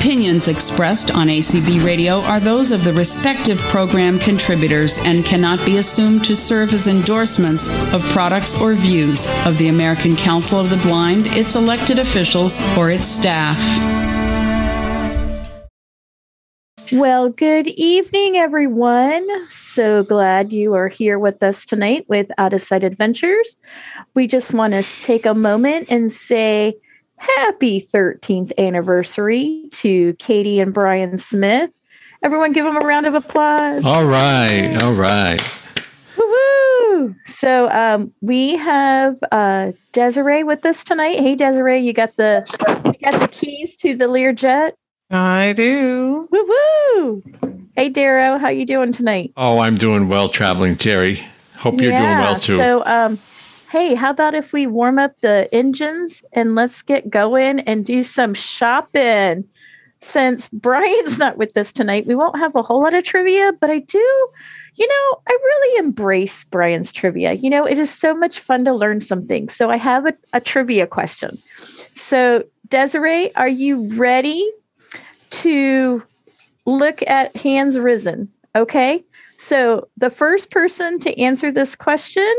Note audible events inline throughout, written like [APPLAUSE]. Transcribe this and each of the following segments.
Opinions expressed on ACB Radio are those of the respective program contributors and cannot be assumed to serve as endorsements of products or views of the American Council of the Blind, its elected officials, or its staff. Well, good evening, everyone. So glad you are here with us tonight with Out of Sight Adventures. We just want to take a moment and say, happy 13th anniversary to Katie and Brian Smith. Everyone give them a round of applause. All right. All right. Woo-hoo! So um, we have uh, Desiree with us tonight. Hey, Desiree, you got the you got the keys to the Learjet. I do. Woo woo! Hey, Darrow, how you doing tonight? Oh, I'm doing well traveling, Jerry. Hope you're yeah, doing well too. So, um, hey, how about if we warm up the engines and let's get going and do some shopping? Since Brian's not with us tonight, we won't have a whole lot of trivia, but I do, you know, I really embrace Brian's trivia. You know, it is so much fun to learn something. So I have a, a trivia question. So, Desiree, are you ready to look at hands risen? Okay. So the first person to answer this question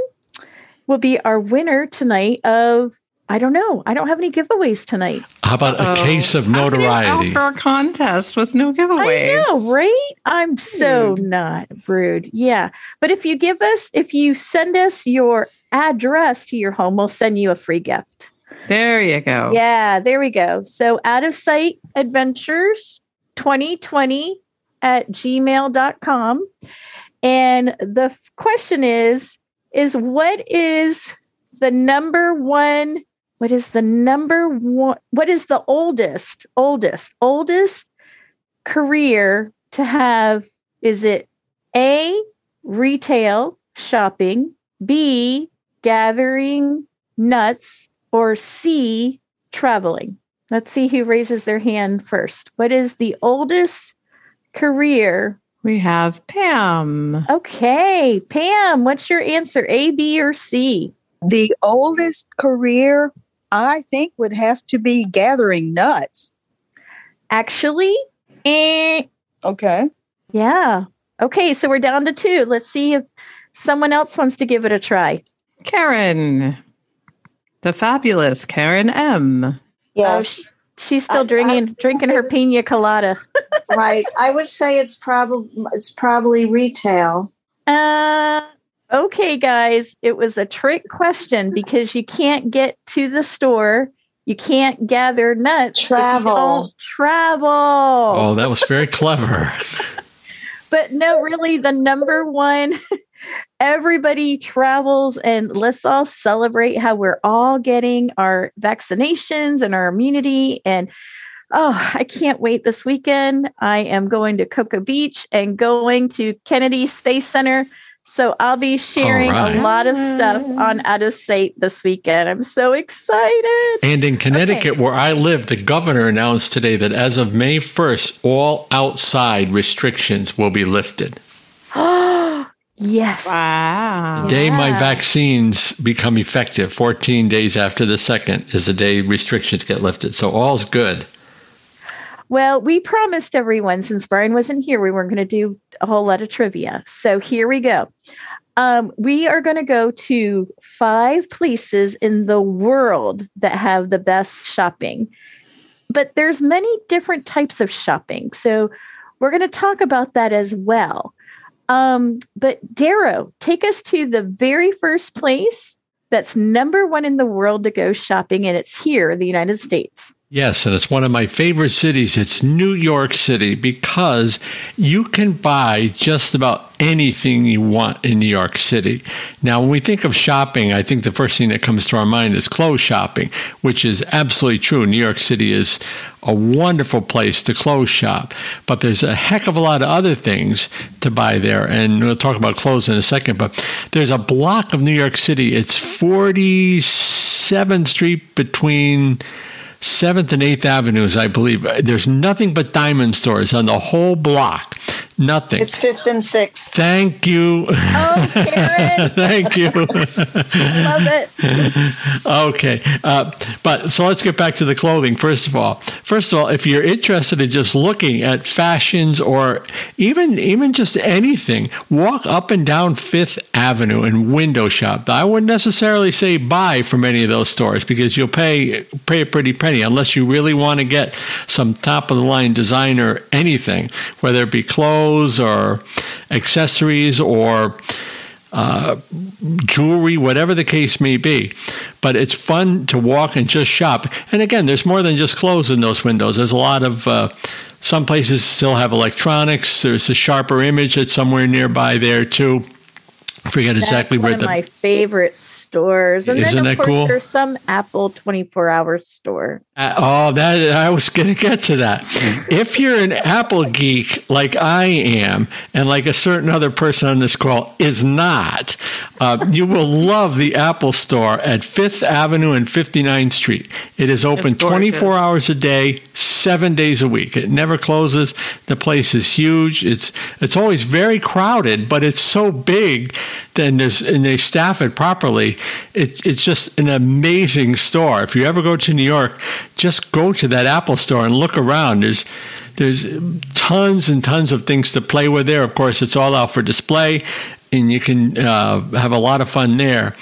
will be our winner tonight of I don't know. I don't have any giveaways tonight. How about a Uh-oh. case of How you notoriety? offer a contest with no giveaways. I know, right? I'm so Rude. not rude. Yeah. But if you give us, if you send us your address to your home, we'll send you a free gift. There you go. Yeah, there we go. So out of sight adventures 2020 at gmail.com. And the f- question is, is what is the number one? What is the number one? What is the oldest, oldest, oldest career to have? Is it A, retail shopping, B, gathering nuts, or C, traveling? Let's see who raises their hand first. What is the oldest career? We have Pam. Okay, Pam, what's your answer? A, B, or C? The oldest career, I think, would have to be gathering nuts. Actually, eh, Okay. yeah. Okay, so we're down to two. Let's see if someone else wants to give it a try. Karen. The fabulous Karen M. Yes, She's still I- I drinking think drinking her pina colada. [LAUGHS] right. I would say it's probably it's probably retail. Uh, okay, guys, it was a trick question because you can't get to the store. You can't gather nuts. Travel. don't Travel. Oh, that was very clever. [LAUGHS] But no, really, the number one, [LAUGHS] everybody travels, and let's all celebrate how we're all getting our vaccinations and our immunity. And oh, I can't wait this weekend. I am going to Cocoa Beach and going to Kennedy Space Center. So I'll be sharing right. a lot of stuff on Out of Sight this weekend. I'm so excited. And in Connecticut, where I live, the governor announced today that as of May 1st, all outside restrictions will be lifted. [GASPS] [GASPS] yes. Wow. The day my vaccines become effective, 14 days after the second, is the day restrictions get lifted. So all's good. Well, we promised everyone since Brian wasn't here, we weren't going to do a whole lot of trivia. So here we go. Um, we are going to go to five places in the world that have the best shopping, but there's many different types of shopping. So we're going to talk about that as well. Um, but Darrow, take us to the very first place that's number one in the world to go shopping, and it's here the United States. Yes, and it's one of my favorite cities. It's New York City because you can buy just about anything you want in New York City. Now, when we think of shopping, I think the first thing that comes to our mind is clothes shopping, which is absolutely true. New York City is a wonderful place to clothes shop, but there's a heck of a lot of other things to buy there. And we'll talk about clothes in a second, but there's a block of New York City. It's 47th Street between 7th and 8th Avenues, I believe. There's nothing but diamond stores on the whole block. Nothing. It's fifth and sixth. Thank you. Oh, Karen. [LAUGHS] Thank you. Love it. Okay. Uh, but so let's get back to the clothing. First of all, first of all, if you're interested in just looking at fashions or even even just anything, walk up and down Fifth Avenue and window shop. I wouldn't necessarily say buy from any of those stores because you'll pay pay a pretty penny unless you really want to get some top of the line designer anything, whether it be clothes or accessories or uh, jewelry, whatever the case may be. But it's fun to walk and just shop. And again, there's more than just clothes in those windows. There's a lot of, uh, some places still have electronics. There's a sharper image that's somewhere nearby there too. I forget exactly That's where one the. of my favorite stores. And Isn't then that of course cool? there's some Apple 24 hour store. Uh, oh, that I was going to get to that. [LAUGHS] If you're an Apple geek like I am, and like a certain other person on this call is not, uh, you will [LAUGHS] love the Apple Store at Fifth Avenue and 59th Street. It is open 24 hours a day, seven days a week. It never closes. The place is huge. It's it's always very crowded, but it's so big. Then there's and they staff it properly. It, it's just an amazing store. If you ever go to New York, just go to that Apple store and look around. There's there's tons and tons of things to play with there. Of course, it's all out for display, and you can uh, have a lot of fun there.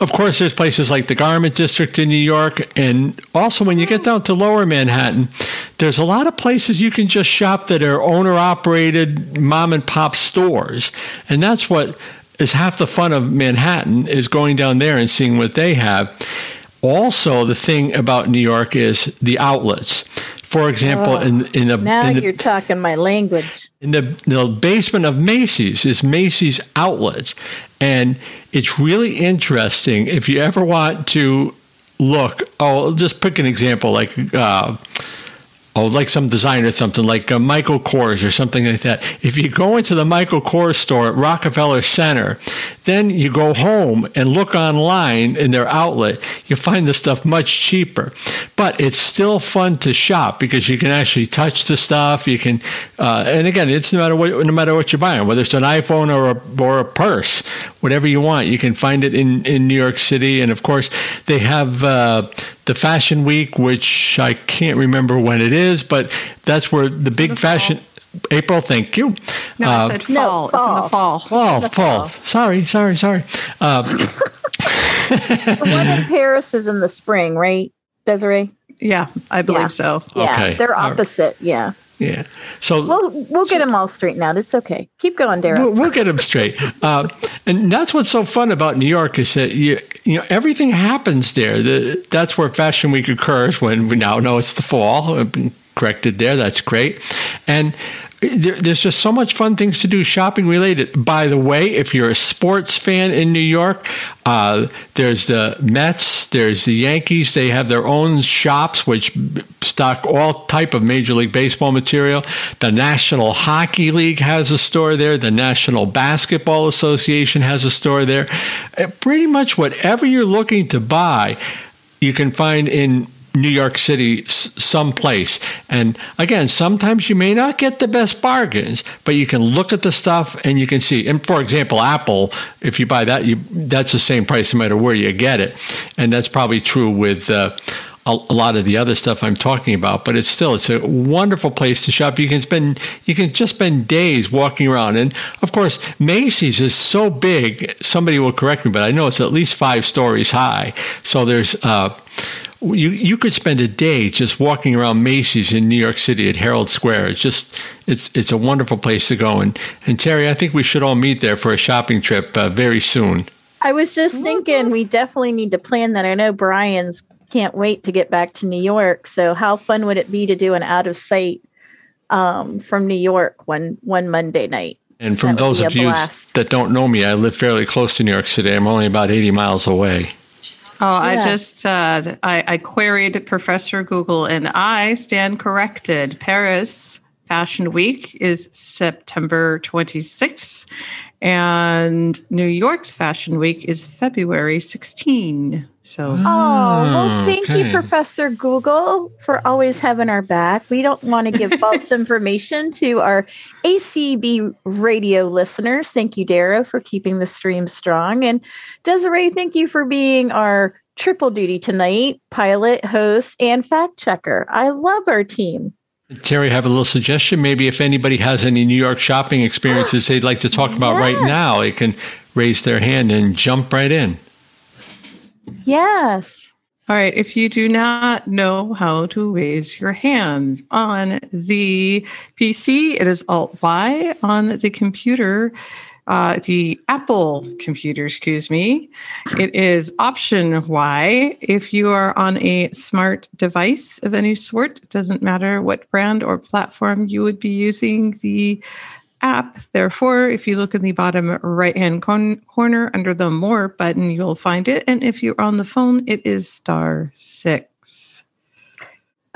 Of course, there's places like the Garment District in New York, and also when you get down to Lower Manhattan, there's a lot of places you can just shop that are owner operated mom and pop stores, and that's what is half the fun of Manhattan is going down there and seeing what they have. Also, the thing about New York is the outlets. For example, Oh, in in the, Now in the you're talking my language. in the, the basement of Macy's is Macy's outlets. And it's really interesting if you ever want to look. Oh, I'll just pick an example like, uh, oh, like some designer, something like uh, Michael Kors or something like that. If you go into the Michael Kors store at Rockefeller Center, then you go home and look online in their outlet, you find the stuff much cheaper. But it's still fun to shop because you can actually touch the stuff. You can, uh, and again, it's no matter what, no matter what you're buying, whether it's an iPhone or a, or a purse, whatever you want, you can find it in, in New York City. And of course, they have uh, the Fashion Week, which I can't remember when it is, but that's where the big fashion. April, thank you. No, Uh, I said fall. It's in the fall. Oh, fall. Sorry, sorry, sorry. Uh, The one in Paris is in the spring, right, Desiree? Yeah, I believe Yeah. so. Yeah, Okay. they're All right. opposite. Yeah, yeah. So we'll we'll get them all straightened out. It's okay. Keep going, Daryl. We'll, we'll get them straight. Uh, and that's what's so fun about New York is that you, you know everything happens there. The, that's where Fashion Week occurs. When we now know it's the fall, corrected there. That's great. And there, there's just so much fun things to do shopping related. By the way, if you're a sports fan in New York, uh, there's the Mets, there's the Yankees. They have their own shops which stock all type of Major League Baseball material. The National Hockey League has a store there. The National Basketball Association has a store there. Uh, Pretty much whatever you're looking to buy, you can find in New York City s- someplace. And again, sometimes you may not get the best bargains, but you can look at the stuff and you can see. And for example, Apple, if you buy that, you that's the same price no matter where you get it. And that's probably true with uh, a, lot of the other stuff I'm talking about. But it's still it's a wonderful place to shop. You can spend you can just spend days walking around. And of course, Macy's is so big. Somebody will correct me, but I know it's at least five stories high. So there's uh, you you could spend a day just walking around Macy's in New York City at Herald Square. It's just it's it's a wonderful place to go. And and Terry, I think we should all meet there for a shopping trip uh, very soon. I was just thinking we definitely need to plan that. I know Brian's can't wait to get back to New York. So, how fun would it be to do an out of sight um, from New York one one Monday night? And from That those of you that don't know me, I live fairly close to New York City. I'm only about 80 miles away. Oh, I just uh, I, I queried Professor Google, and I stand corrected. Paris Fashion Week is September 26th, and New York's Fashion Week is February 16. So Oh, well, ah, thank okay. you, Professor Google, for always having our back. We don't want to give false [LAUGHS] information to our ACB radio listeners. Thank you, Darrow, for keeping the stream strong. And Desiree, thank you for being our triple duty tonight pilot, host, and fact checker. I love our team. Terry, I have a little suggestion. Maybe if anybody has any New York shopping experiences they'd like to talk about right now, they can raise their hand and jump right in. Yes. All right. If you do not know how to raise your hand on the PC, it is Alt Y. On the computer, uh, the Apple computer, excuse me, it is Option Y. If you are on a smart device of any sort, it doesn't matter what brand or platform you would be using the app. Therefore, if you look in the bottom right hand con- corner under the More button, you'll find it. And if you're on the phone, it is star six.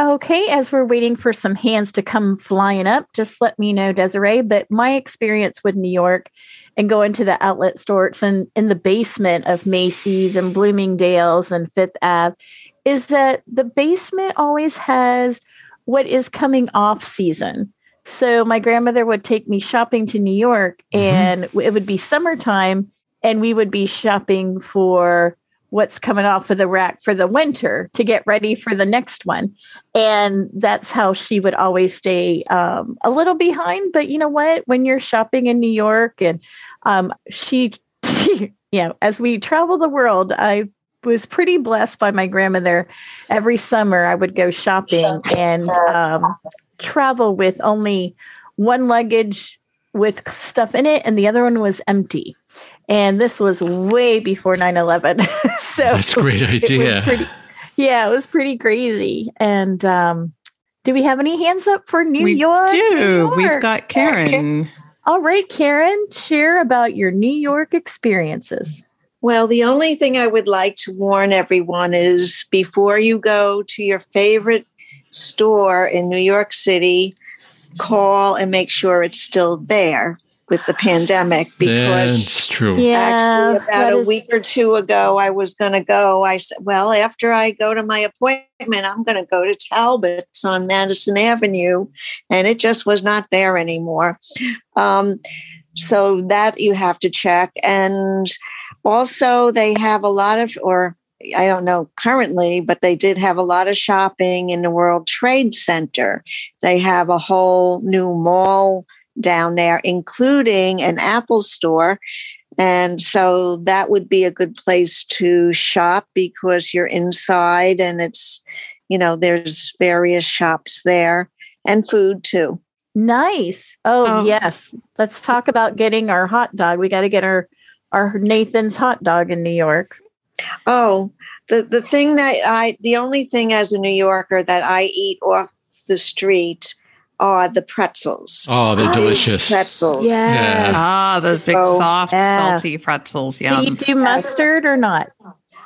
Okay, as we're waiting for some hands to come flying up, just let me know, Desiree. But my experience with New York and going to the outlet stores and in the basement of Macy's and Bloomingdale's and Fifth Ave is that the basement always has what is coming off season. So my grandmother would take me shopping to New York mm-hmm. and it would be summertime and we would be shopping for what's coming off of the rack for the winter to get ready for the next one. And that's how she would always stay um, a little behind. But you know what? When you're shopping in New York and um, she, [LAUGHS] she, you know, as we travel the world, I was pretty blessed by my grandmother. Every summer I would go shopping and um, travel with only one luggage with stuff in it and the other one was empty. And this was way before 9 11. [LAUGHS] so That's a great [LAUGHS] it idea. pretty- yeah, it was pretty crazy. And um, do we have any hands up for New we York? New do. We've got Karen. All right, Karen, share about your New York experiences. Well, the only thing I would like to warn everyone is before you go to your favorite store in New York City, call and make sure it's still there with the pandemic because That's true. Yeah, actually about that a is- week or two ago I was going to go. I said, well, after I go to my appointment, I'm going to go to Talbot's on Madison Avenue and it just was not there anymore. Um, so that you have to check and also they have a lot of or I don't know currently, but they did have a lot of shopping in the World Trade Center. They have a whole new mall down there, including an Apple store. And so that would be a good place to shop because you're inside and it's, you know, there's various shops there and food too. Nice. Oh, Oh. yes. Let's talk about getting our hot dog. We got to get our our Nathan's hot dog in New York. Oh, the, the thing that I, the only thing as a New Yorker that I eat off the street are the pretzels. Oh, they're Oh, delicious. Pretzels. Yes. Ah, those big, Oh, soft, yeah. salty pretzels. Do you do mustard or not?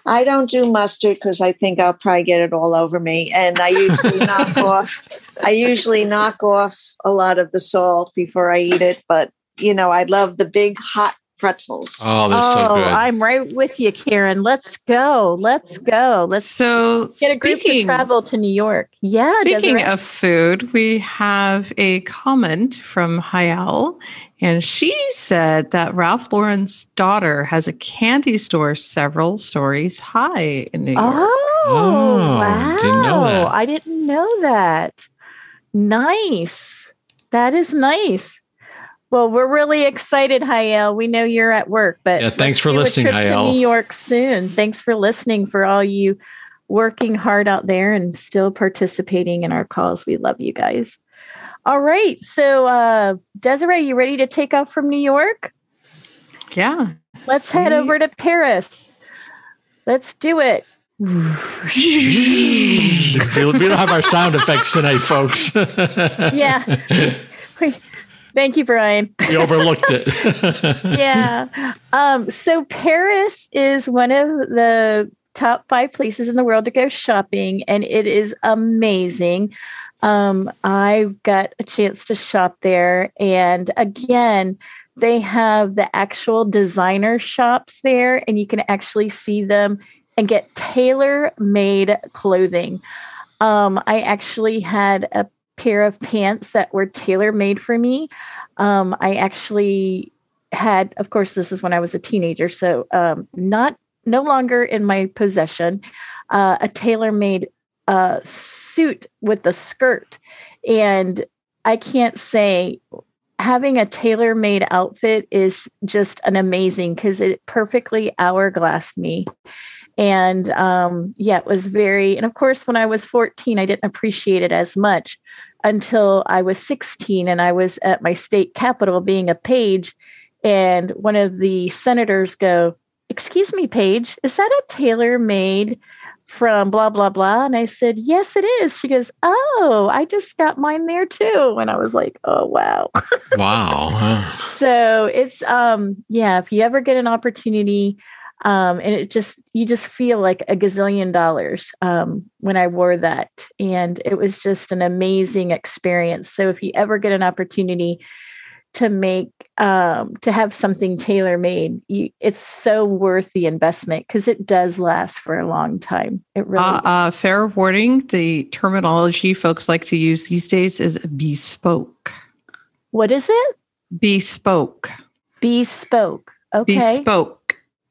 I don't do mustard because I think I'll probably get it all over me. And I usually [LAUGHS] knock off I usually knock off a lot of the salt before I eat it. But you know, I love the big hot pretzels. Oh, they're so oh, good. I'm right with you, Karen. Let's go. Let's go. Let's So, get a group to travel to New York. Yeah. speaking Desiree. of food, we have a comment from Hayal, and she said that Ralph Lauren's daughter has a candy store several stories high in New York. Oh, Oh, wow. didn't know that. I didn't know that. Nice. That is nice. Well, we're really excited, Hayel. We know you're at work, but Yeah, thanks for do a listening, trip to Hayel. New York soon. Thanks for listening for all you working hard out there and still participating in our calls. We love you guys. All right. So, uh, Desiree, you ready to take off from New York? Yeah. Let's head We- over to Paris. Let's do it. [SIGHS] we don't have our sound effects tonight, folks. [LAUGHS] yeah. [LAUGHS] Thank you, Brian. We overlooked it. [LAUGHS] yeah. Um, so Paris is one of the top five places in the world to go shopping, and it is amazing. Um, I got a chance to shop there, and again, they have the actual designer shops there, and you can actually see them and get tailor made clothing. Um, I actually had a pair of pants that were tailor made for me. Um, I actually had, of course, this is when I was a teenager, so um, not no longer in my possession, uh, a tailor made uh, suit with the skirt. And I can't say having a tailor made outfit is just an amazing because it perfectly hourglassed me. And um, yeah, it was very, and of course, when I was 14, I didn't appreciate it as much until I was 16 and I was at my state capitol being a page. And one of the senators go, Excuse me, Paige, is that a tailor made from blah, blah, blah? And I said, Yes, it is. She goes, Oh, I just got mine there too. And I was like, Oh, wow. wow. so it's, um, yeah, if you ever get an opportunity, um, and it just you just feel like a gazillion dollars um, when I wore that, and it was just an amazing experience. So if you ever get an opportunity to make um, to have something tailor made, it's so worth the investment because it does last for a long time. It really. Uh, uh, fair warning: the terminology folks like to use these days is bespoke. What is it? Bespoke. Bespoke. Okay. Bespoke.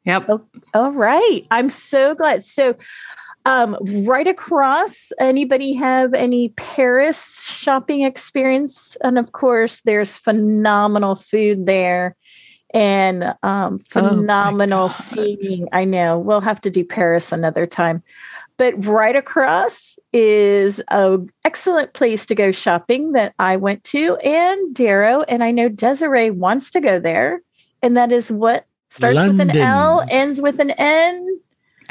Yep. Oh, all right. I'm so glad. So, um, right across, anybody have any Paris shopping experience? And of course, there's phenomenal food there and um, oh phenomenal oh seating. I know we'll have to do Paris another time. But right across is an excellent place to go shopping that I went to, and Darrow, and I know Desiree wants to go there. And that is what Starts London. with an L, ends with an N.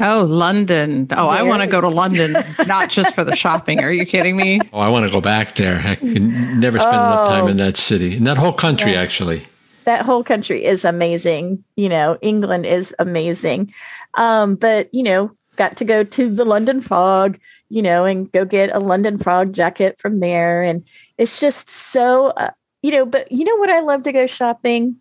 Oh, London. Oh, I want to go to London, not just for the [LAUGHS] shopping. Are you kidding me? Oh, I want to go back there. I can never spend oh, enough time in that city, in that whole country, yeah. actually. That whole country is amazing. You know, England is amazing. Um, but, you know, got to go to the London Fog, you know, and go get a London Fog jacket from there. And it's just so, uh, you know, but you know what I love to go shopping?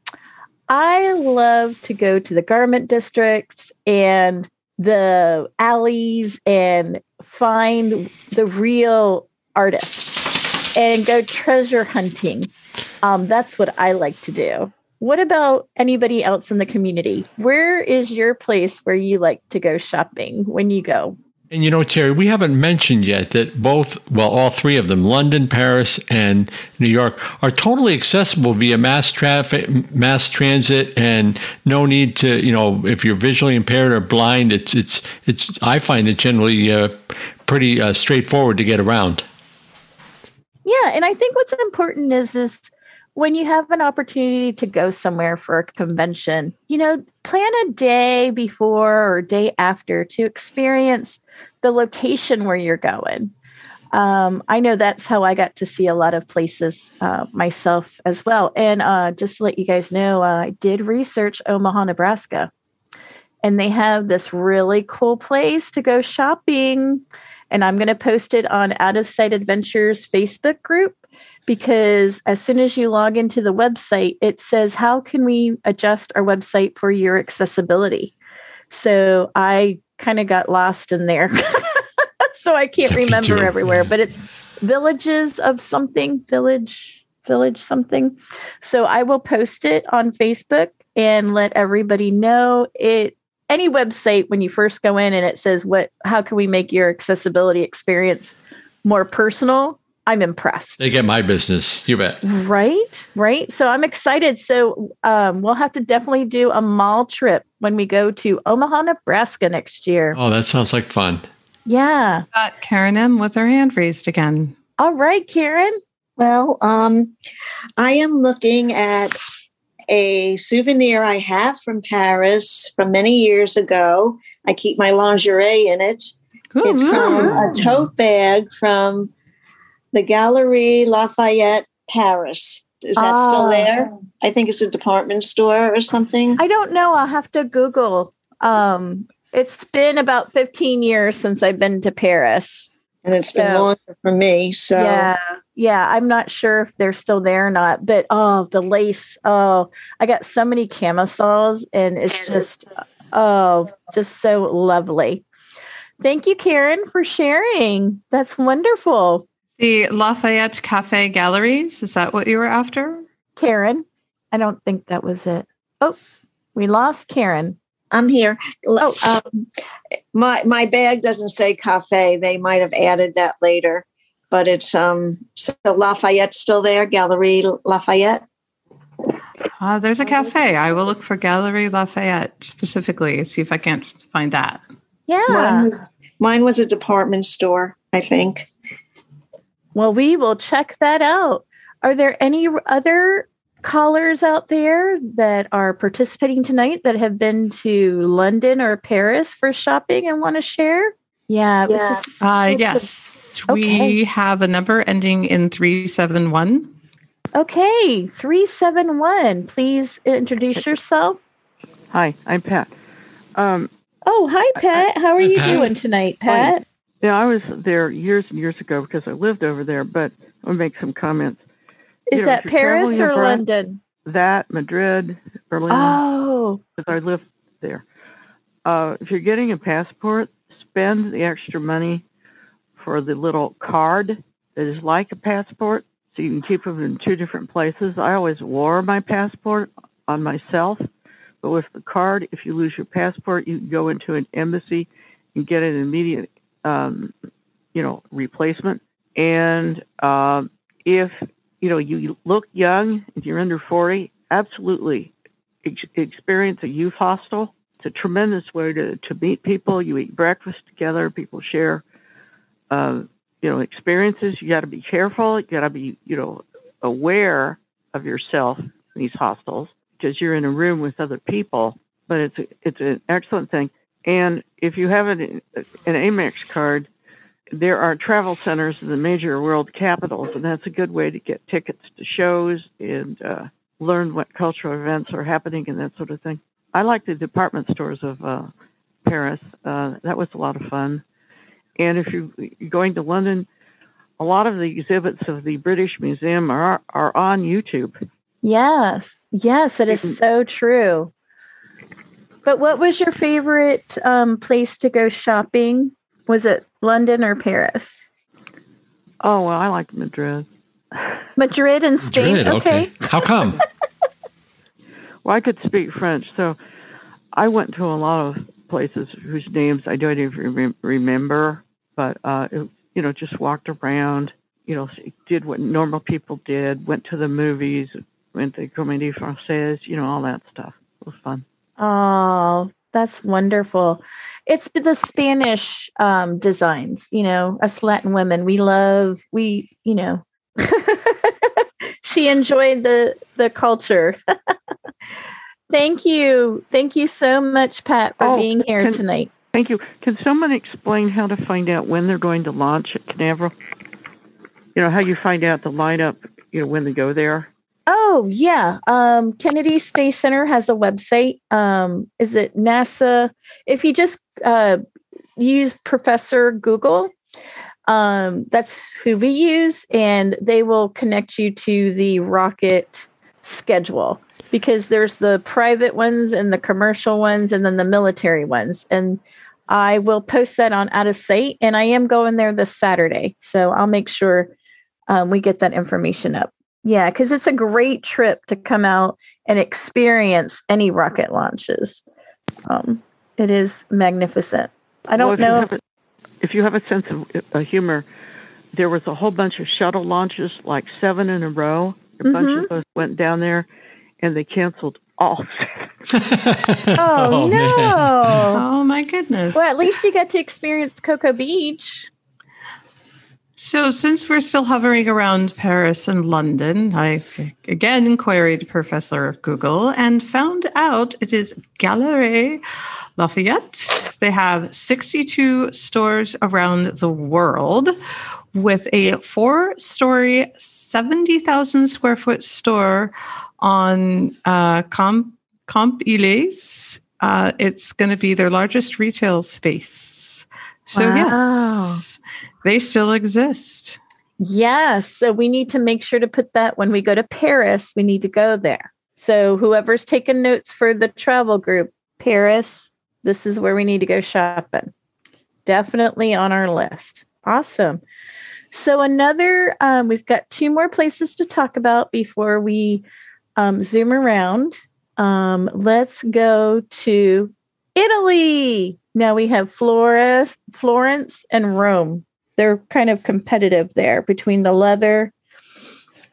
I love to go to the garment districts and the alleys and find the real artists and go treasure hunting. Um, that's what I like to do. What about anybody else in the community? Where is your place where you like to go shopping when you go? And you know, Terry, we haven't mentioned yet that both, well, all three of them, London, Paris, and New York, are totally accessible via mass traffic, mass transit, and no need to, you know, if you're visually impaired or blind, it's it's it's. I find it generally uh, pretty uh, straightforward to get around. Yeah, and I think what's important is is when you have an opportunity to go somewhere for a convention, you know, plan a day before or day after to experience the location where you're going. Um, I know that's how I got to see a lot of places uh, myself as well. And uh, just to let you guys know, uh, I did research Omaha, Nebraska, and they have this really cool place to go shopping. And I'm going to post it on Out of Sight Adventures Facebook group because as soon as you log into the website, it says, How can we adjust our website for your accessibility? So I kind of got lost in there. [LAUGHS] so I can't remember everywhere, but it's villages of something, village, village something. So I will post it on Facebook and let everybody know it any website when you first go in and it says what how can we make your accessibility experience more personal I'm impressed. They get my business. You bet. Right. Right. So I'm excited. So um, we'll have to definitely do a mall trip when we go to Omaha, Nebraska next year. Oh, that sounds like fun. Yeah. Uh, Karen M with her hand raised again. All right, Karen. Well, um, I am looking at a souvenir I have from Paris from many years ago I keep my lingerie in it. Ooh, It's um, a tote bag from the Galerie Lafayette, Paris. Is that still Ah. there? I think it's a department store or something. I don't know. I'll have to Google. Um, it's been about 15 years since I've been to Paris. and it's been So- longer for me. So Yeah. Yeah. I'm not sure if they're still there or not, but oh, the lace. Oh, I got so many camisoles and it's just, oh, just so lovely. Thank you, Karen, for sharing. That's wonderful. The Lafayette Cafe Galleries. Is that what you were after? Karen, I don't think that was it. Oh, we lost Karen. I'm here. Oh. Um, my my bag doesn't say cafe. They might have added that later, but it's um so Lafayette still there. Gallery Lafayette. Uh, there's a cafe. I will look for Gallery Lafayette specifically, see if I can't find that. Yeah. Mine was mine was a department store. I think. Well, we will check that out. Are there any other callers out there that are participating tonight that have been to London or Paris for shopping and want to share? Yeah, it was just Uh, such yes, okay. we have a number ending in 371. okay, 371. Please introduce yourself. Hi, I'm Pat. Um, Oh, hi, Pat. How are Hi, you Pat. doing tonight, Pat? Yeah, I was there years and years ago because I lived over there, but I'll make some comments. Is you know, that Paris or abroad- London? That, Madrid, Berlin, Oh, because I lived there. Uh, if you're getting a passport, spend the extra money for the little card that is like a passport so you can keep them in two different places. I always wore my passport on myself, but with the card, if you lose your passport, you can go into an embassy and get an immediate, um, you know, replacement. And um, if you know you look young, if you're under 40, absolutely ex- experience a youth hostel. It's a tremendous way to, to meet people. You eat breakfast together. People share, uh, you know, experiences. You got to be careful. You got to be, you know, aware of yourself in these hostels because you're in a room with other people. But it's a, it's an excellent thing. And if you have an, an Amex card, there are travel centers in the major world capitals, and that's a good way to get tickets to shows and uh, learn what cultural events are happening and that sort of thing. I like the department stores of uh, Paris. Uh, that was a lot of fun. And if you- you're going to London, a lot of the exhibits of the British Museum are are on YouTube. yes. Yes, it is Mhm. so true. But what was your favorite um, place to go shopping? Was it London or Paris? Oh well, I like Madrid. Madrid and Spain. Madrid, okay. How come? [LAUGHS] Well, I could speak French, so I went to a lot of places whose names I don't even rem- remember, but uh, it, you know, just walked around, you know, did what normal people did, went to the movies, went to Comédie Française, you know, all that stuff. It was fun. Oh, that's wonderful. It's the Spanish um, designs, you know, us Latin women, we love, we, you know, [LAUGHS] she enjoyed the the culture. [LAUGHS] Thank you. Thank you so much, Pat, for Oh, being here can- tonight. Thank you. Can someone explain how to find out when they're going to launch at Canaveral? You know, how you find out the lineup, you know, when they go there? Oh, yeah. Um, Kennedy Space Center has a website. Um, is it NASA? If you just uh, use Professor Google, um, that's who we use, and they will connect you to the rocket schedule because there's the private ones and the commercial ones, and then the military ones. And I will post that on Out of Sight, and I am going there this Saturday. So I'll make sure um, we get that information up. Yeah, because it's a great trip to come out and experience any rocket launches. Um, it is magnificent. I don't Well, if know. You If, have a, if you have a sense of uh, humor, there was a whole bunch of shuttle launches, like seven in a row. A bunch Mhm. of us went down there, and they canceled all. [LAUGHS] oh, man. no! Oh my goodness. well, at least you got to experience Cocoa Beach. So, since we're still hovering around Paris and London, I've again queried Professor Google and found out it is Galerie Lafayette. They have 62 stores around the world with a four story, 70,000 square foot store on uh, Camp, Camp Illes. Uh, it's going to be their largest retail space. So, Wow. yes, they still exist. Yes. So we need to make sure to put that when we go to Paris, we need to go there. So whoever's taking notes for the travel group, Paris, this is where we need to go shopping. Definitely on our list. Awesome. So another, um, we've got two more places to talk about before we um, zoom around. Um, let's go to Italy. Now we have Florence, Florence and Rome they're kind of competitive there between the leather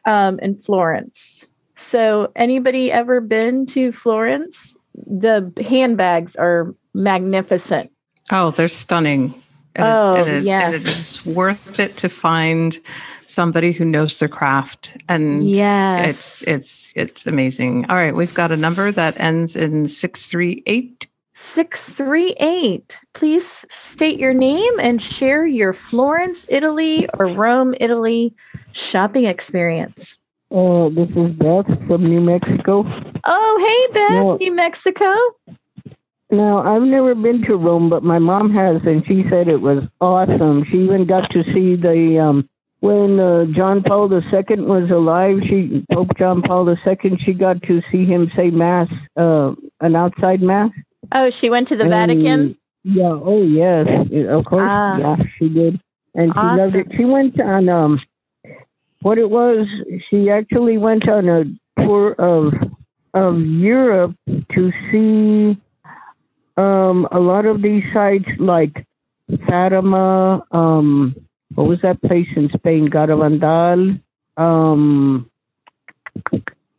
um, and Florence. So, anybody ever been to Florence? The handbags are magnificent. Oh, they're stunning. Oh, and it, yes. And it is worth it to find somebody who knows their craft. And Yes. it's it's it's amazing. All right, we've got a number that ends in 638. 638. Please state your name and share your Florence, Italy or Rome, Italy shopping experience. Uh, this is Beth from New Mexico. Oh, hey, Beth, No. New Mexico. Now, I've never been to Rome, but my mom has, and she said it was awesome. She even got to see the um, when uh, John Paul II was alive. She Pope John Paul II. She got to see him say mass, uh, an outside mass. Oh, she went to the And- Vatican. Yeah. Oh, yes. Of course. Ah. Yeah, she did, and she loved it. She went on um, what it was. She actually went on a tour of of Europe to see um a lot of these sites like Fatima. Um, what was that place in Spain? Garabandal. Um,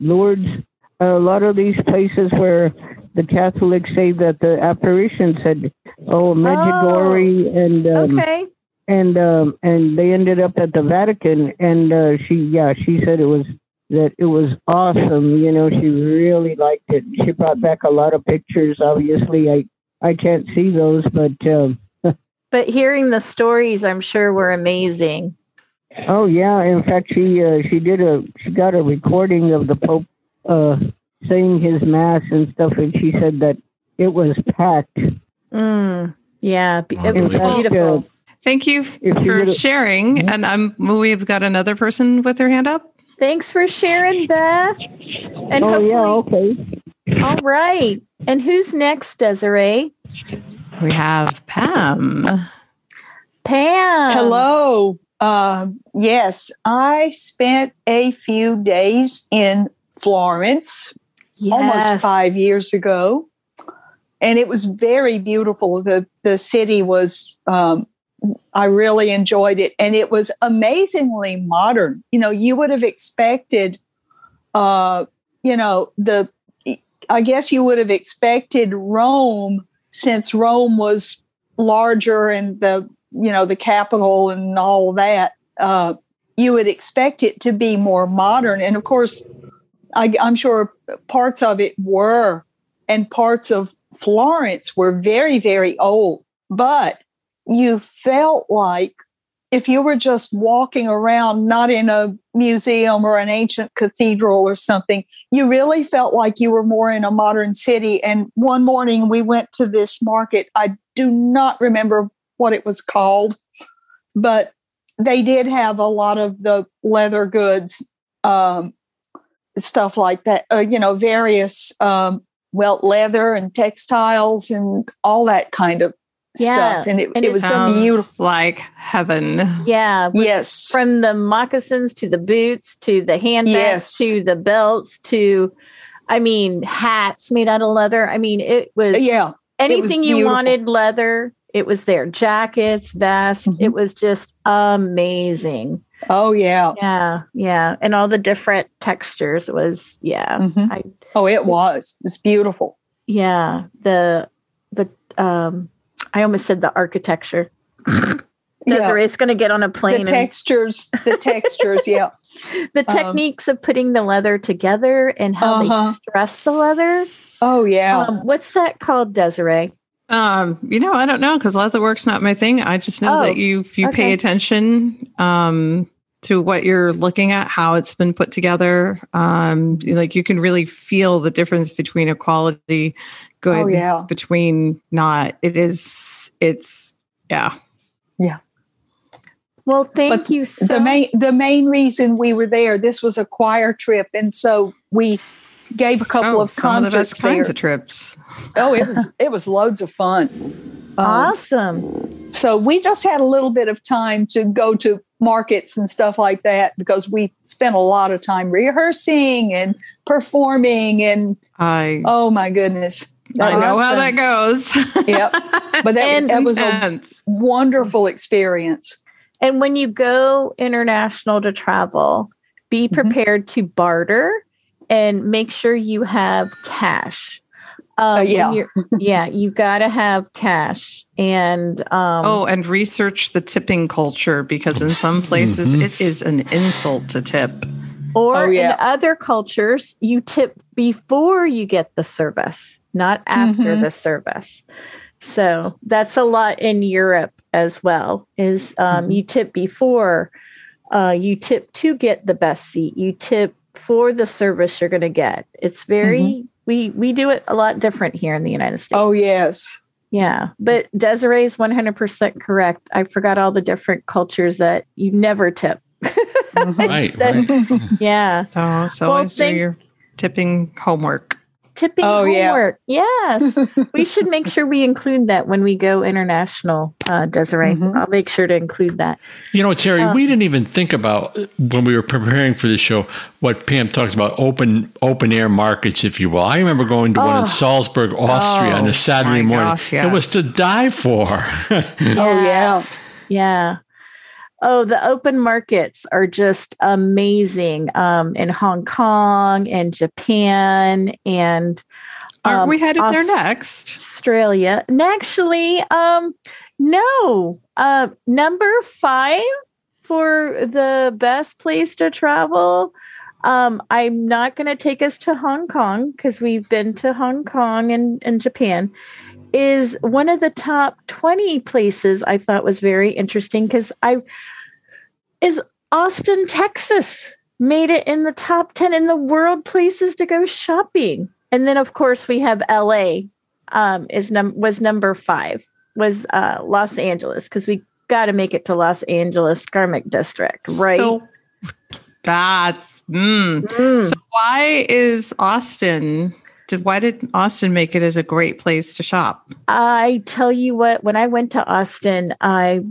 Lourdes. A lot of these places where the Catholics say that the apparitions had oh Medjugorje and um, Okay. and um and they ended up at the Vatican and uh she yeah she said it was that it was awesome you know she really liked it she brought back a lot of pictures obviously I I can't see those but um [LAUGHS] But hearing the stories, I'm sure were amazing. oh yeah in fact she uh, she did a she got a recording of the Pope uh saying his mass and stuff and she said that it was packed Mm, yeah, it was fact, beautiful. uh, Thank you If for would've- sharing. Mhm. And I'm we've got another person with their hand up. Thanks for sharing, Beth. And oh yeah okay all right. And who's next, Desiree? We have Pam. Pam. Hello. Um, yes, I spent a few days in Florence Yes. almost five years ago, and it was very beautiful. the The city was. Um, I really enjoyed it, and it was amazingly modern. You know, you would have expected, uh, you know, the. I guess you would have expected Rome, since Rome was larger and the you know the capital and all that. Uh, you would expect it to be more modern, and of course, I, I'm sure parts of it were, and parts of Florence were very, very old. But you felt like if you were just walking around, not in a museum or an ancient cathedral or something, you really felt like you were more in a modern city. And one morning we went to this market. I do not remember what it was called, but they did have a lot of the leather goods um, stuff like that, uh, you know, various, um, well, leather and textiles and all that kind of Yeah, stuff. And it, and it it was Sounds beautiful. like heaven. Yeah. Yes. From the moccasins to the boots to the handbags Yes. to the belts to, I mean, hats made out of leather. I mean, it was yeah. was anything you wanted leather. It was there. Jackets, vests. Mhm. It was just amazing. Oh, yeah. Yeah. Yeah. And all the different textures was, yeah. Mhm. I- Oh, it was. It's beautiful. Yeah. The, the, um, I almost said the architecture. [LAUGHS] Yeah. Desiree's going to get on a plane The and textures, the textures, yeah. [LAUGHS] the Um, techniques of putting the leather together and how Uh-huh. they stress the leather. Oh, yeah. Um, what's that called, Desiree? Um, you know, I don't know because leather work's not my thing. I just know Oh, that you if you okay. pay attention um to what you're looking at, how it's been put together, um, like you can really feel the difference between a quality good Oh, yeah. between not. It is it's yeah. Yeah. Well, thank But you so the main the main reason we were there this was a choir trip and so we gave a couple Oh, of some of the concerts best there kinds of trips. oh it was it was loads of fun Um, awesome. so we just had a little bit of time to go to markets and stuff like that because we spent a lot of time rehearsing and performing and I oh my goodness I know how that goes. Yep. [LAUGHS] But that, And that was a wonderful experience. And when you go international to travel, be Mhm. prepared to barter and make sure you have cash. Um, when yeah. you're- yeah, you got to have cash. And um, Oh, and research the tipping culture because in some [LAUGHS] places Mhm. it is an insult to tip. or oh, yeah. in other cultures, you tip before you get the service, not after Mhm. the service. So that's a lot in Europe as well. Is um, Mm-hmm. you tip before, uh, you tip to get the best seat. You tip for the service you're going to get. It's very we we do it a lot different here in the United States. Mm-hmm. Oh yes. Yeah, but Desiree's 100% correct. I forgot all the different cultures that you never tip. [LAUGHS] Right, That- right. [LAUGHS] Yeah. So, so Well, always do thank- your tipping homework. Tipping Oh, yeah. homework. Yes. [LAUGHS] we should make sure we include that when we go international, uh, Desiree. Mhm. I'll make sure to include that. You know, Terry, Uh, we didn't even think about when we were preparing for the show what Pam talks about open open air markets, if you will. I remember going to one Oh. in Salzburg, Austria, on Oh, a Saturday morning. gosh, It was to die for. [LAUGHS] Oh yeah. Yeah. Oh, the open markets are just amazing um, in Hong Kong and Japan and Aren't um, we headed there next? Australia. And actually, um, no. Uh, number five for the best place to travel. Um, I'm not going to take us to Hong Kong because we've been to Hong Kong and, and Japan. Is one of the top 20 places I thought was very interesting because I is Austin, Texas made it in the top 10 in the world places to go shopping. And then of course we have LA um is num was number 5 was uh Los Angeles because we got to make it to Los Angeles Garment District, right? So that's mm. Mm. so. Why is Austin? Did why did Austin make it as a great place to shop? I tell you what, when I went to Austin, I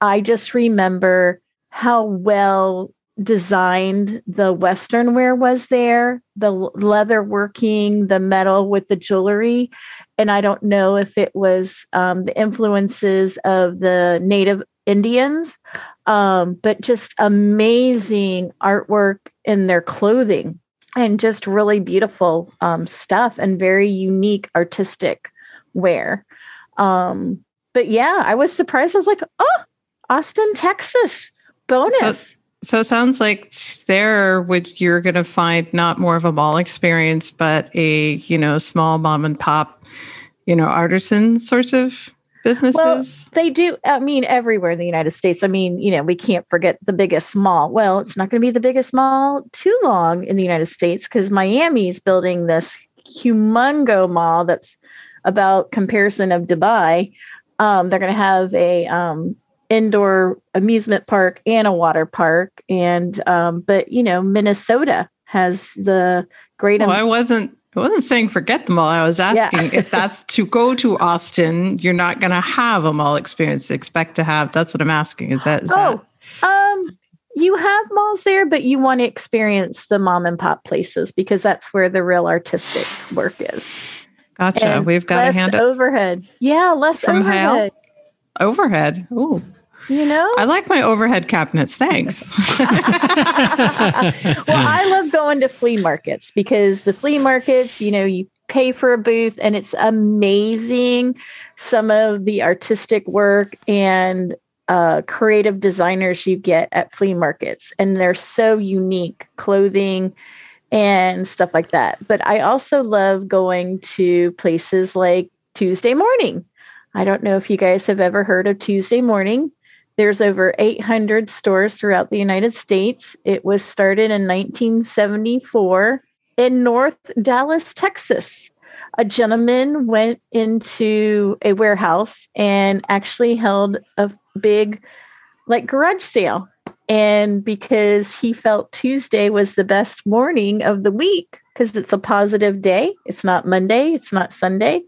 I just remember how well designed the western wear was there, the leather working, the metal with the jewelry, and I don't know if it was um, the influences of the native Indians, um, but just amazing artwork in their clothing and just really beautiful um, stuff and very unique artistic wear. Um, but yeah, I was surprised. I was like, oh, Austin, Texas, bonus. So it sounds like there would you're going to find not more of a mall experience, but a you know small mom and pop, you know artisan sorts of businesses. they do. I mean, everywhere in the United States. I mean, you know, we can't forget the biggest mall. Well, it's not going to be the biggest mall too long in the United States because Miami's building this humongo mall that's about comparison of Dubai. Um, they're going to have a um, indoor amusement park and a water park, and um, but you know, Minnesota has the great. well, I wasn't. I wasn't saying forget the mall. I was Yeah. asking if that's [LAUGHS] to go to Austin, you're not going to have a mall experience. Expect to have. That's what I'm asking. Is that? Is oh, um, you have malls there, but you want to experience the mom and pop places because that's where the real artistic work is. gotcha? And We've got a hand up overhead. Yeah, less Hale? overhead. overhead. You know. I like my overhead cabinets. Thanks. [LAUGHS] well, I love going to flea markets because the flea markets, you know, you pay for a booth and it's amazing some of the artistic work and uh, creative designers you get at flea markets. And they're so unique clothing and stuff like that. But I also love going to places like Tuesday morning. I don't know if you guys have ever heard of Tuesday Morning. There's over 800 stores throughout the United States. It was started in 1974 in North Dallas, Texas. A gentleman went into a warehouse and actually held a big, like, garage sale. And because he felt Tuesday was the best morning of the week, because it's a positive day, it's not Monday, it's not Sunday.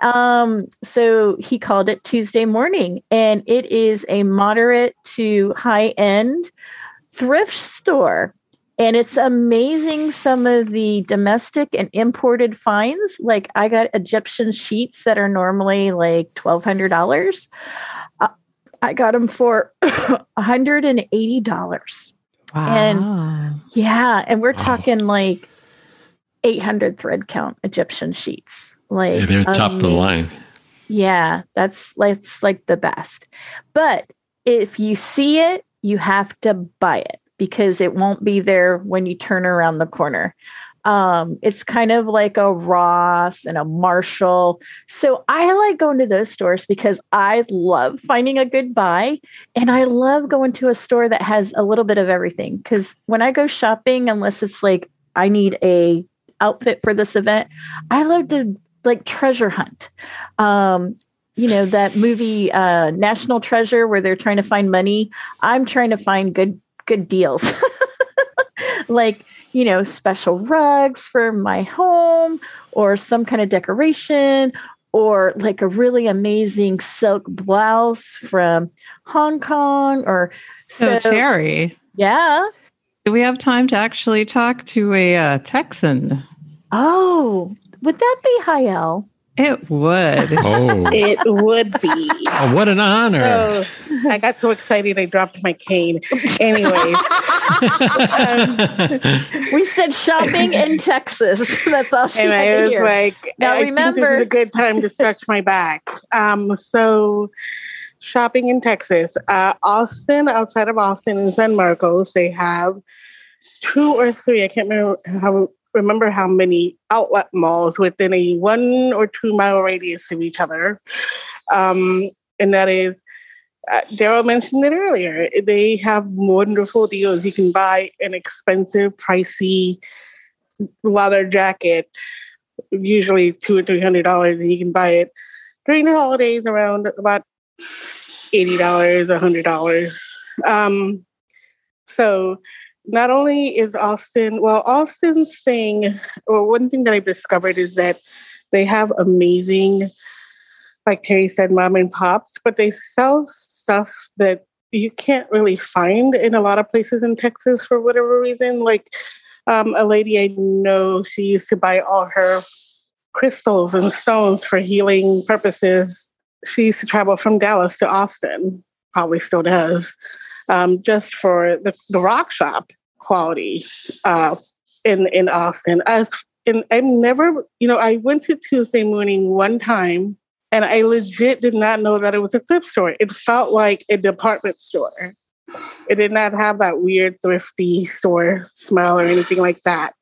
Um, so he called it Tuesday morning. And it is a moderate to high end thrift store and it's amazing some of the domestic and imported finds. Like I got Egyptian sheets that are normally like $1,200. Uh, I got them for [LAUGHS] $180. Wow. And yeah, and we're talking like 800 thread count Egyptian sheets. Like Yeah, they're top of the line. Yeah, that's like it's like the best. But if you see it, you have to buy it because it won't be there when you turn around the corner. Um, it's kind of like a Ross and a Marshall. So I like going to those stores because I love finding a good buy and I love going to a store that has a little bit of everything. Because when I go shopping, unless it's like I need a outfit for this event, I love to like treasure hunt. Um, you know that movie uh, National Treasure where they're trying to find money. I'm trying to find good good deals. [LAUGHS] like, you know, special rugs for my home or some kind of decoration or like a really amazing silk blouse from Hong Kong or So, so, Terry, yeah. do we have time to actually talk to a uh, Texan? Oh, would that be Hayel? It would. Oh, [LAUGHS] It would be. oh, what an honor. So I got so excited I dropped my cane. Anyways, [LAUGHS] We said shopping in Texas. [LAUGHS] That's all she and had I to was hear. like, Now I think this remember- is a good time to stretch my back. Um, so shopping in Texas, uh, Austin, outside of Austin and San Marcos, they have two or three. I can't remember how remember how many outlet malls within a one or two mile radius of each other. Um, and that is uh, Daryl mentioned it earlier. They have wonderful deals. You can buy an expensive, pricey leather jacket, usually two or three hundred dollars, and you can buy it during the holidays around about eighty dollars, a hundred dollars. Um, so not only is Austin, well, Austin's thing, or one thing that I've discovered is that they have amazing, like Terry said, mom and pops, but they sell stuff that you can't really find in a lot of places in Texas for whatever reason. Like um, a lady I know, she used to buy all her crystals and stones for healing purposes. She used to travel from Dallas to Austin, probably still does, um, just for the, the rock shop quality uh, in in Austin. As and I've never, you know, I went to Tuesday morning one time and I legit did not know that it was a thrift store. It felt like a department store. It did not have that weird thrifty store smell or anything like that.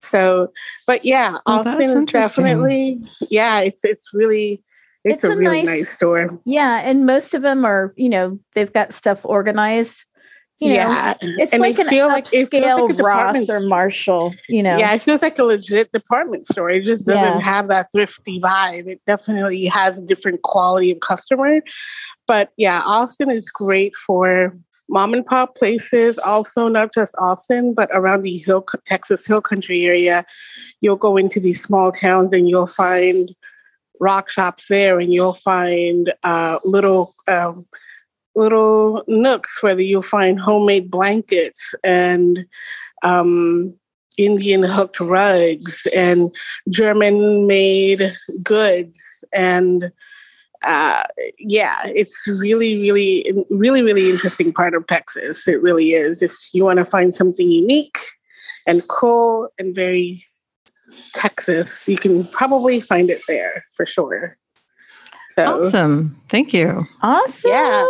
So, but yeah, Oh, Austin is definitely, yeah, it's it's really, it's, It's a, a really nice- nice store. Yeah, and most of them are, you know, they've got stuff organized. You know, yeah, it's and like an like- upscale like a department Ross or Marshall. You know, Yeah, it feels like a legit department store. It just doesn't Yeah. have that thrifty vibe. It definitely has a different quality of customer. But yeah, Austin is great for mom and pop places. Also, not just Austin, but around the Hill, Texas Hill Country area. You'll go into these small towns and you'll find rock shops there, and you'll find uh, little. Um, little nooks where you'll find homemade blankets and um, Indian hooked rugs and German made goods. And uh, yeah, it's really, really, really, really interesting part of Texas. It really is. If you want to find something unique and cool and very Texas, you can probably find it there for sure. So, Awesome. Thank you. awesome. Yeah.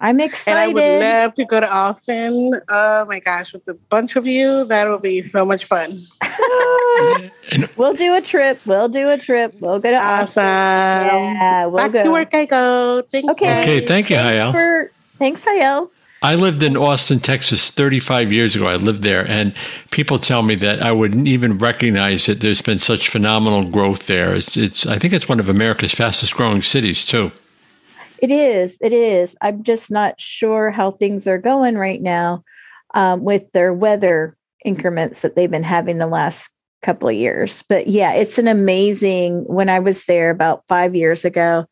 I'm And I would love to go to Austin. Oh my gosh, with a bunch of you, that will be so much fun. [LAUGHS] we'll do a trip. We'll do a trip. We'll go to Austin. Awesome. Yeah, we'll Back go. to work I go. Thanks. Okay. Okay, thank you, Thanks Hayel. for thanks, Hayel. I lived in Austin, Texas 35 years ago. I lived there, and people tell me that I wouldn't even recognize it. There's been such phenomenal growth there. It's, it's I think it's one of America's fastest growing cities, too. It is. It is. I'm just not sure how things are going right now um, with their weather increments that they've been having the last couple of years. But yeah, it's an amazing. When I was there about five years ago,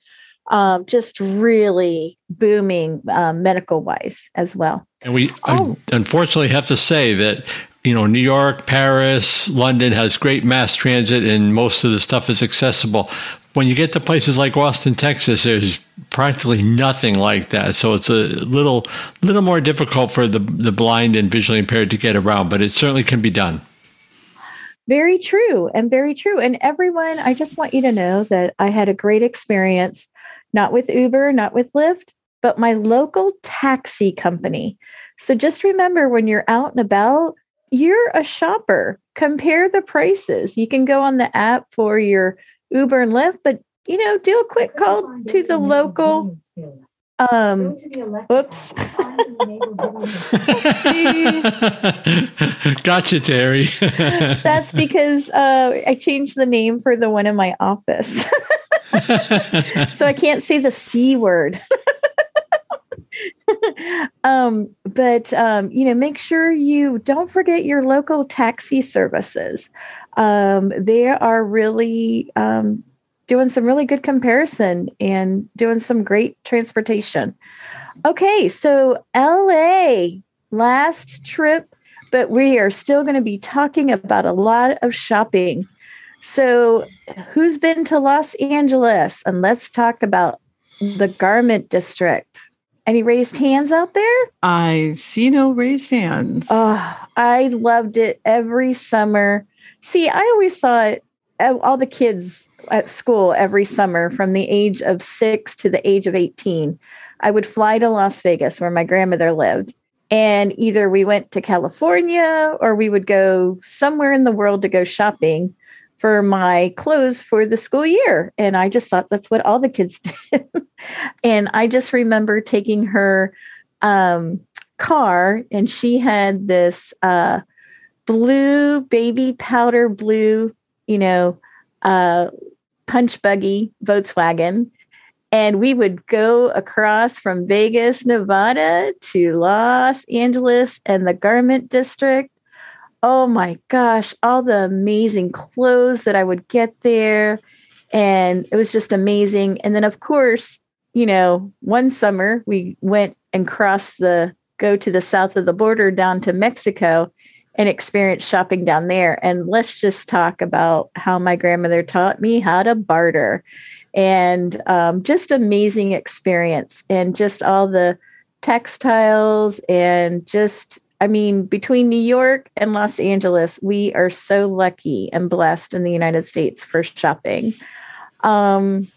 um, just really booming um, medical wise as well. And we Oh. unfortunately have to say that you know New York, Paris, London has great mass transit, and most of the stuff is accessible. When you get to places like Austin, Texas, there's practically nothing like that. So it's a little little more difficult for the the blind and visually impaired to get around, but it certainly can be done. Very true and very true. And everyone, I just want you to know that I had a great experience, not with Uber, not with Lyft, but my local taxi company. So just remember when you're out and about, you're a shopper. Compare the prices. You can go on the app for your Uber and Lyft, but you know, do a quick call to the local um oops. [LAUGHS] gotcha, Terry. That's because uh, I changed the name for the one in my office. [LAUGHS] [LAUGHS] so I can't say the C word. [LAUGHS] um, but, um, you know, make sure you don't forget your local taxi services. Um, they are really um, doing some really good comparison and doing some great transportation. Okay, so LA, last trip, but we are still going to be talking about a lot of shopping. So, who's been to Los Angeles? And let's talk about the garment district. Any raised hands out there? I see no raised hands. Oh, I loved it every summer. See, I always saw it, all the kids at school every summer from the age of six to the age of 18. I would fly to Las Vegas where my grandmother lived. And either we went to California or we would go somewhere in the world to go shopping for my clothes for the school year. And I just thought that's what all the kids [LAUGHS] did. and I just remember taking her um, car, and she had this uh, blue baby powder blue, you know, uh, punch buggy Volkswagen. And we would go across from Vegas, Nevada to Los Angeles and the garment district. Oh my gosh, all the amazing clothes that I would get there. And it was just amazing. And then, of course, you know, one summer we went and crossed the, go to the south of the border down to Mexico and experience shopping down there. And let's just talk about how my grandmother taught me how to barter and um, just amazing experience and just all the textiles and just i mean between new york and los angeles we are so lucky and blessed in the united states for shopping um,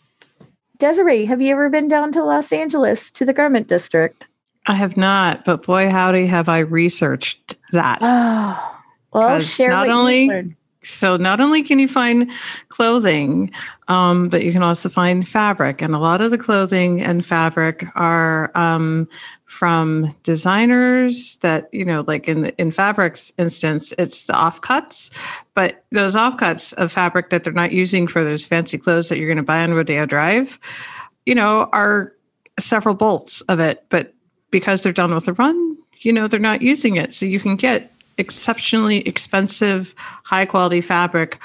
desiree have you ever been down to los angeles to the garment district I have not, but boy, howdy, have I researched that. oh well share not only-. So not only can you find clothing, um, but you can also find fabric, and a lot of the clothing and fabric are um, from designers that you know, like in the, in fabric's instance, it's the offcuts, but those offcuts of fabric that they're not using for those fancy clothes that you're going to buy on Rodeo Drive, you know, are several bolts of it, but because they're done with the run, you know, they're not using it, so you can get exceptionally expensive, high quality fabric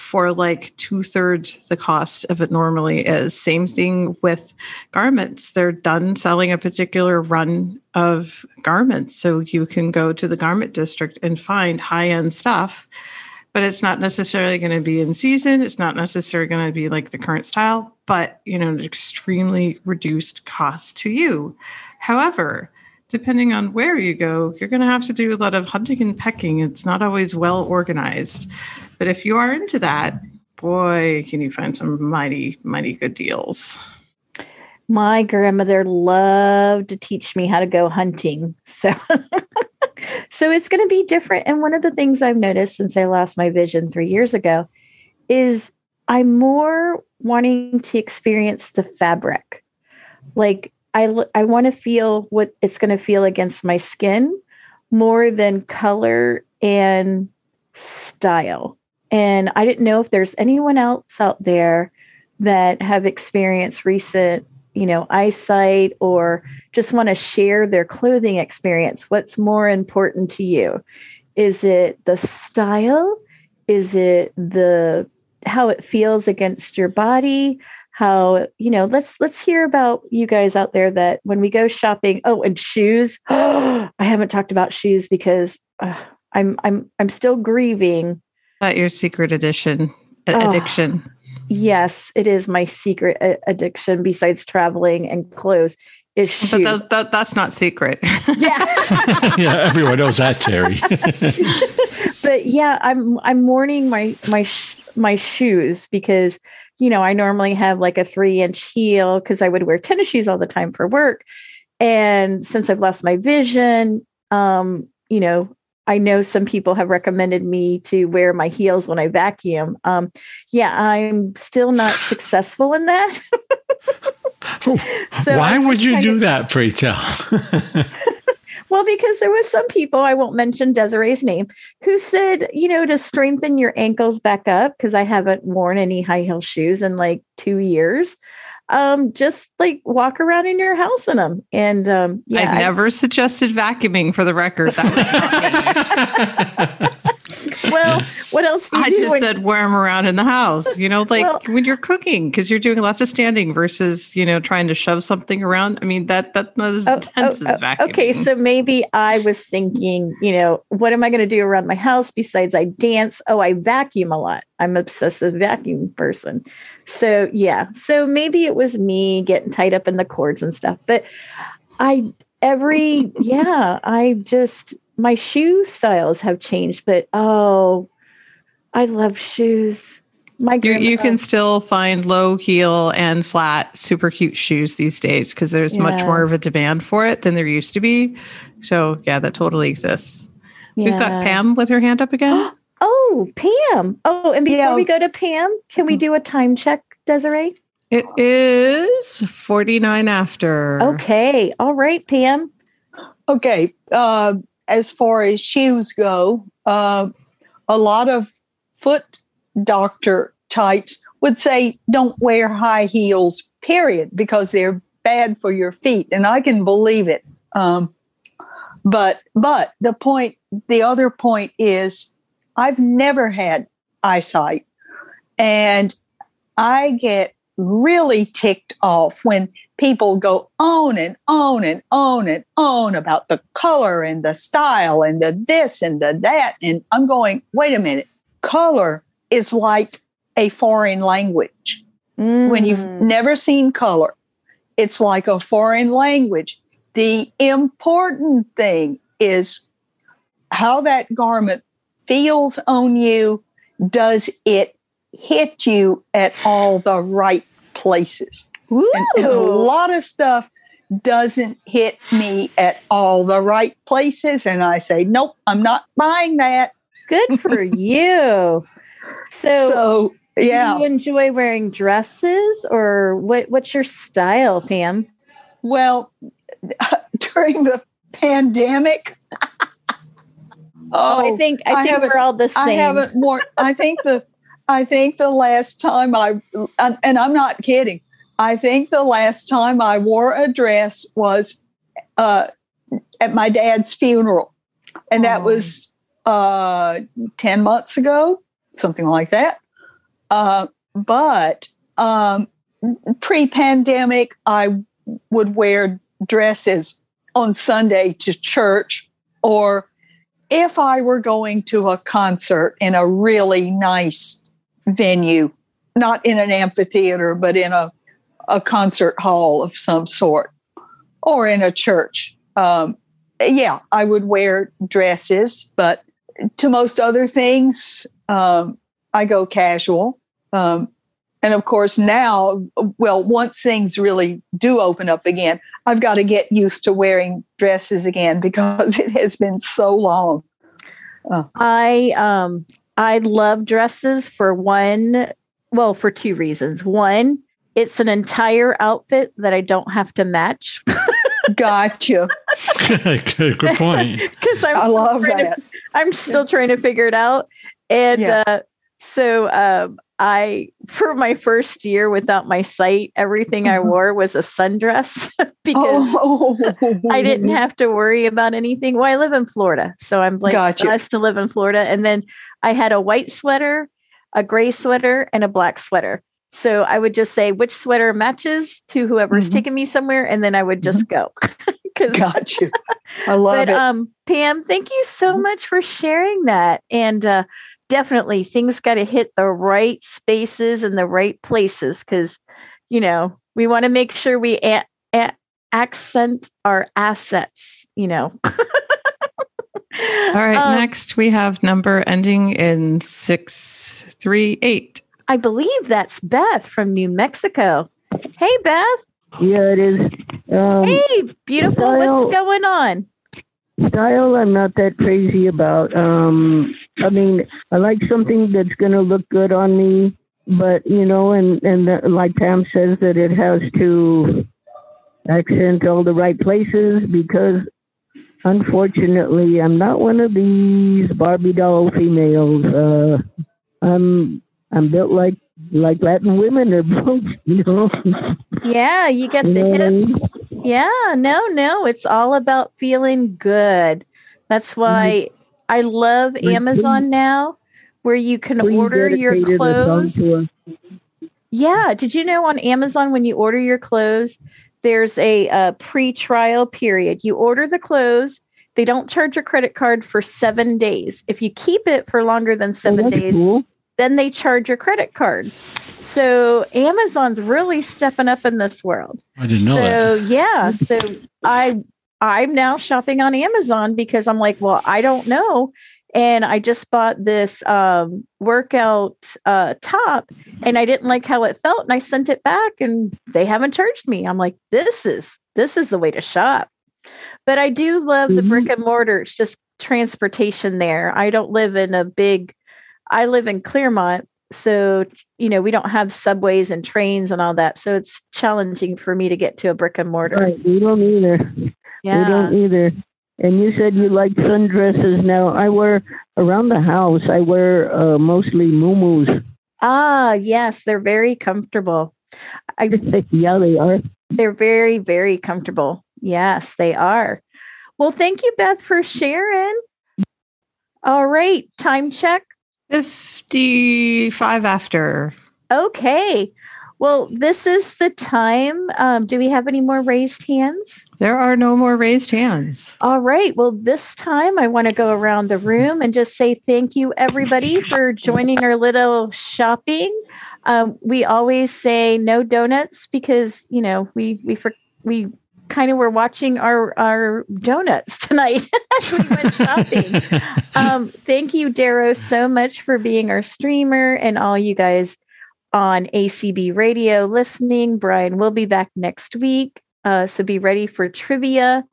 for like two thirds the cost of it normally is. Same thing with garments. They're done selling a particular run of garments. So you can go to the garment district and find high end stuff, but it's not necessarily going to be in season. It's not necessarily going to be like the current style, but you know, an extremely reduced cost to you. However, depending on where you go, you're going to have to do a lot of hunting and pecking. It's not always well organized. But if you are into that, boy, can you find some mighty, mighty good deals. my grandmother loved to teach me how to go hunting. So [LAUGHS] so it's going to be different and one of the things I've noticed since I lost my vision 3 years ago is I'm more wanting to experience the fabric. Like I I want to feel what it's going to feel against my skin more than color and style. And I didn't know if there's anyone else out there that have experienced recent, you know, eyesight or just want to share their clothing experience. What's more important to you? Is it the style? Is it the how it feels against your body? How, you know, let's let's hear about you guys out there that when we go shopping, oh, and shoes. [GASPS] I haven't talked about shoes because uh, I'm I'm I'm still grieving. About your secret addiction addiction. Oh, yes, it is my secret addiction besides traveling and clothes. Is shoes. But that, that, that's not secret. [LAUGHS] Yeah. [LAUGHS] yeah, everyone knows that, Terry. [LAUGHS] but yeah, I'm I'm mourning my my sh- my shoes because you know I normally have like a three inch heel because I would wear tennis shoes all the time for work, and since I've lost my vision, um, you know I know some people have recommended me to wear my heels when I vacuum. Um, yeah, I'm still not successful in that. [LAUGHS] so Why would you do of, that, pray tell? [LAUGHS] well, because there was some people, I won't mention Desiree's name, who said, you know, to strengthen your ankles back up, because I haven't worn any high heel shoes in like two years um, just like walk around in your house in them. And um, yeah, I never I, suggested vacuuming for the record. [LAUGHS] [LAUGHS] well, what else? Do? I just when, said them around in the house. You know, like well, when you're cooking, because you're doing lots of standing versus you know trying to shove something around. I mean, that that's oh, oh, not as oh, intense oh, as vacuuming. Okay, so maybe I was thinking, you know, what am I going to do around my house besides I dance? Oh, I vacuum a lot. I'm obsessive vacuum person. So yeah, so maybe it was me getting tied up in the cords and stuff, but I every yeah, I just my shoe styles have changed, but oh, I love shoes. My you, you can still find low heel and flat, super cute shoes these days because there's yeah. much more of a demand for it than there used to be. So yeah, that totally exists. Yeah. We've got Pam with her hand up again. [GASPS] oh, Pam. Oh, and before yeah. we go to Pam, can we do a time check, Desiree? It is 49 after. Okay. All right, Pam. Okay. Uh, as far as shoes go, uh, a lot of foot doctor types would say don't wear high heels, period, because they're bad for your feet. And I can believe it. Um, but but the point, the other point is, I've never had eyesight, and I get really ticked off when people go on and on and on and on about the color and the style and the this and the that. And I'm going, wait a minute, color is like a foreign language. Mm. When you've mm. never seen color, it's like a foreign language. The important thing is how that garment feels on you. Does it hit you at all the right places? And, and a lot of stuff doesn't hit me at all the right places. And I say, nope, I'm not buying that. Good for [LAUGHS] you. So, so yeah. Do you enjoy wearing dresses or what, what's your style, Pam? Well, [LAUGHS] during the pandemic, [LAUGHS] Oh, I think I, oh, I think we're all the same. I haven't more. I think the I think the last time I and I'm not kidding. I think the last time I wore a dress was uh, at my dad's funeral, and that was uh, 10 months ago, something like that. Uh, but um, pre pandemic, I would wear dresses on Sunday to church, or if I were going to a concert in a really nice venue, not in an amphitheater, but in a a concert hall of some sort or in a church. Um, yeah, I would wear dresses, but to most other things, um, I go casual. Um, And of course, now, well, once things really do open up again, I've got to get used to wearing dresses again [LAUGHS] because it has been so long. Oh. I um I love dresses for one, well, for two reasons. One, it's an entire outfit that I don't have to match. Got you. [LAUGHS] Good point. Because I'm I love that. To, I'm still trying to figure it out, and yeah. uh, so um, I, for my first year without my sight, everything I mm-hmm. wore was a sundress [LAUGHS] because oh. I didn't have to worry about anything. Well, I live in Florida, so I'm like gotcha. blessed to live in Florida. And then I had a white sweater, a gray sweater, and a black sweater. So I would just say which sweater matches to whoever's mm-hmm. taking me somewhere, and then I would just mm-hmm. go. [LAUGHS] Got you. [LAUGHS] I love but, it. Um, Pam, thank you so mm-hmm. much for sharing that. And uh, definitely things got to hit the right spaces and the right places because you know we want to make sure we a- a- accent our assets you know all right [LAUGHS] um, next we have number ending in 638 i believe that's beth from new mexico. Hey beth. Yeah it is. Um, hey beautiful. Style, what's going on? Style i'm not that crazy about um I mean, I like something that's going to look good on me, but you know, and and the, like Pam says, that it has to accent all the right places because, unfortunately, I'm not one of these Barbie doll females. Uh, I'm I'm built like like Latin women are built, [LAUGHS] you know. Yeah, you get the hips. Yeah, no, no, it's all about feeling good. That's why. I love Amazon now where you can order your clothes. Yeah. Did you know on Amazon when you order your clothes, there's a, uh, a pre trial period? You order the clothes, they don't charge your credit card for seven days. If you keep it for longer than oh, seven oh, days, cool. Then they charge your credit card. So Amazon's really stepping up in this world. I didn't know so, that. yeah. So I I'm now shopping on Amazon because I'm like, well, I don't know. And I just bought this um, workout uh, top and I didn't like how it felt. And I sent it back and they haven't charged me. I'm like, this is this is the way to shop. But I do love mm-hmm. the brick and mortar. It's just transportation there. I don't live in a big I live in Clermont. So, you know, we don't have subways and trains and all that. So it's challenging for me to get to a brick and mortar. Right. We don't either. Yeah. We don't either. And you said you like sundresses. Now I wear around the house. I wear uh, mostly muumuus. Ah, yes, they're very comfortable. I, [LAUGHS] yeah, they are. They're very, very comfortable. Yes, they are. Well, thank you, Beth, for sharing. All right, time check. 55 after. Okay. Well, this is the time. Um, do we have any more raised hands? There are no more raised hands. All right. Well, this time I want to go around the room and just say thank you, everybody, for joining our little shopping. Um, we always say no donuts because you know we we for, we kind of were watching our our donuts tonight [LAUGHS] as we went shopping. [LAUGHS] um, thank you, Darrow, so much for being our streamer and all you guys on ACB radio listening. Brian will be back next week. Uh, so be ready for trivia.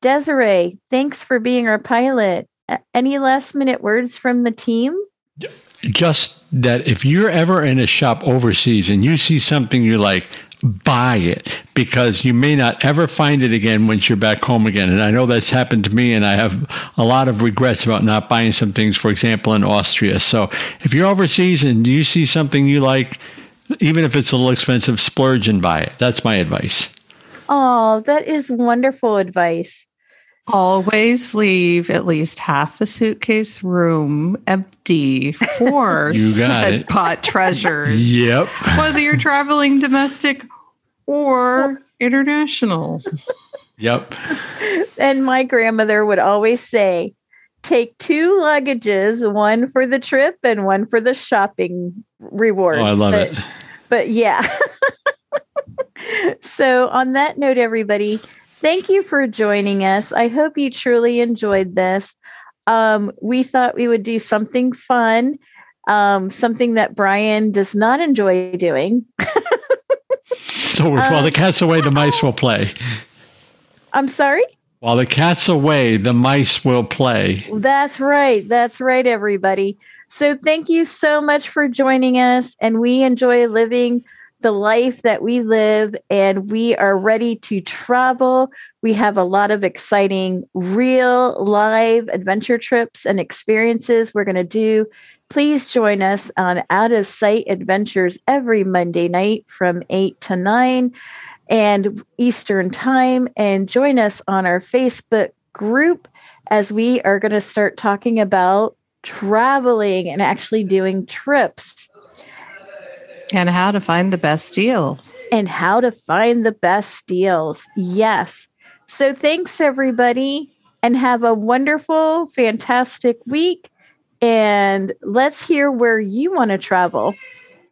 Desiree, thanks for being our pilot. Any last minute words from the team? Just that if you're ever in a shop overseas and you see something you're like, buy it because you may not ever find it again once you're back home again. And I know that's happened to me, and I have a lot of regrets about not buying some things, for example, in Austria. So if you're overseas and you see something you like, even if it's a little expensive, splurge and buy it. That's my advice. Oh, that is wonderful advice. Always leave at least half a suitcase room empty for [LAUGHS] you got it. pot treasures. yep. Whether you're traveling domestic or international. Yep. And my grandmother would always say, take two luggages, one for the trip and one for the shopping reward. Oh, I love but, it. But yeah. [LAUGHS] so on that note, everybody, Thank you for joining us. I hope you truly enjoyed this. Um, we thought we would do something fun. um, something that Brian does not enjoy doing. [LAUGHS] so while the Um, cat's away, the mice will play. I'm sorry? While the cat's away, the mice will play. That's right. That's right, everybody. So thank you so much for joining us. And we enjoy living the life that we live, and we are ready to travel. We have a lot of exciting, real live adventure trips and experiences we're going to do. Please join us on Out of Sight Adventures every Monday night from 8 to 9 and Eastern Time, and join us on our Facebook group as we are going to start talking about traveling and actually doing trips And how to find the best deal. and how to find the best deals. Yes. So thanks, everybody, and have a wonderful, fantastic week. And let's hear where you want to travel.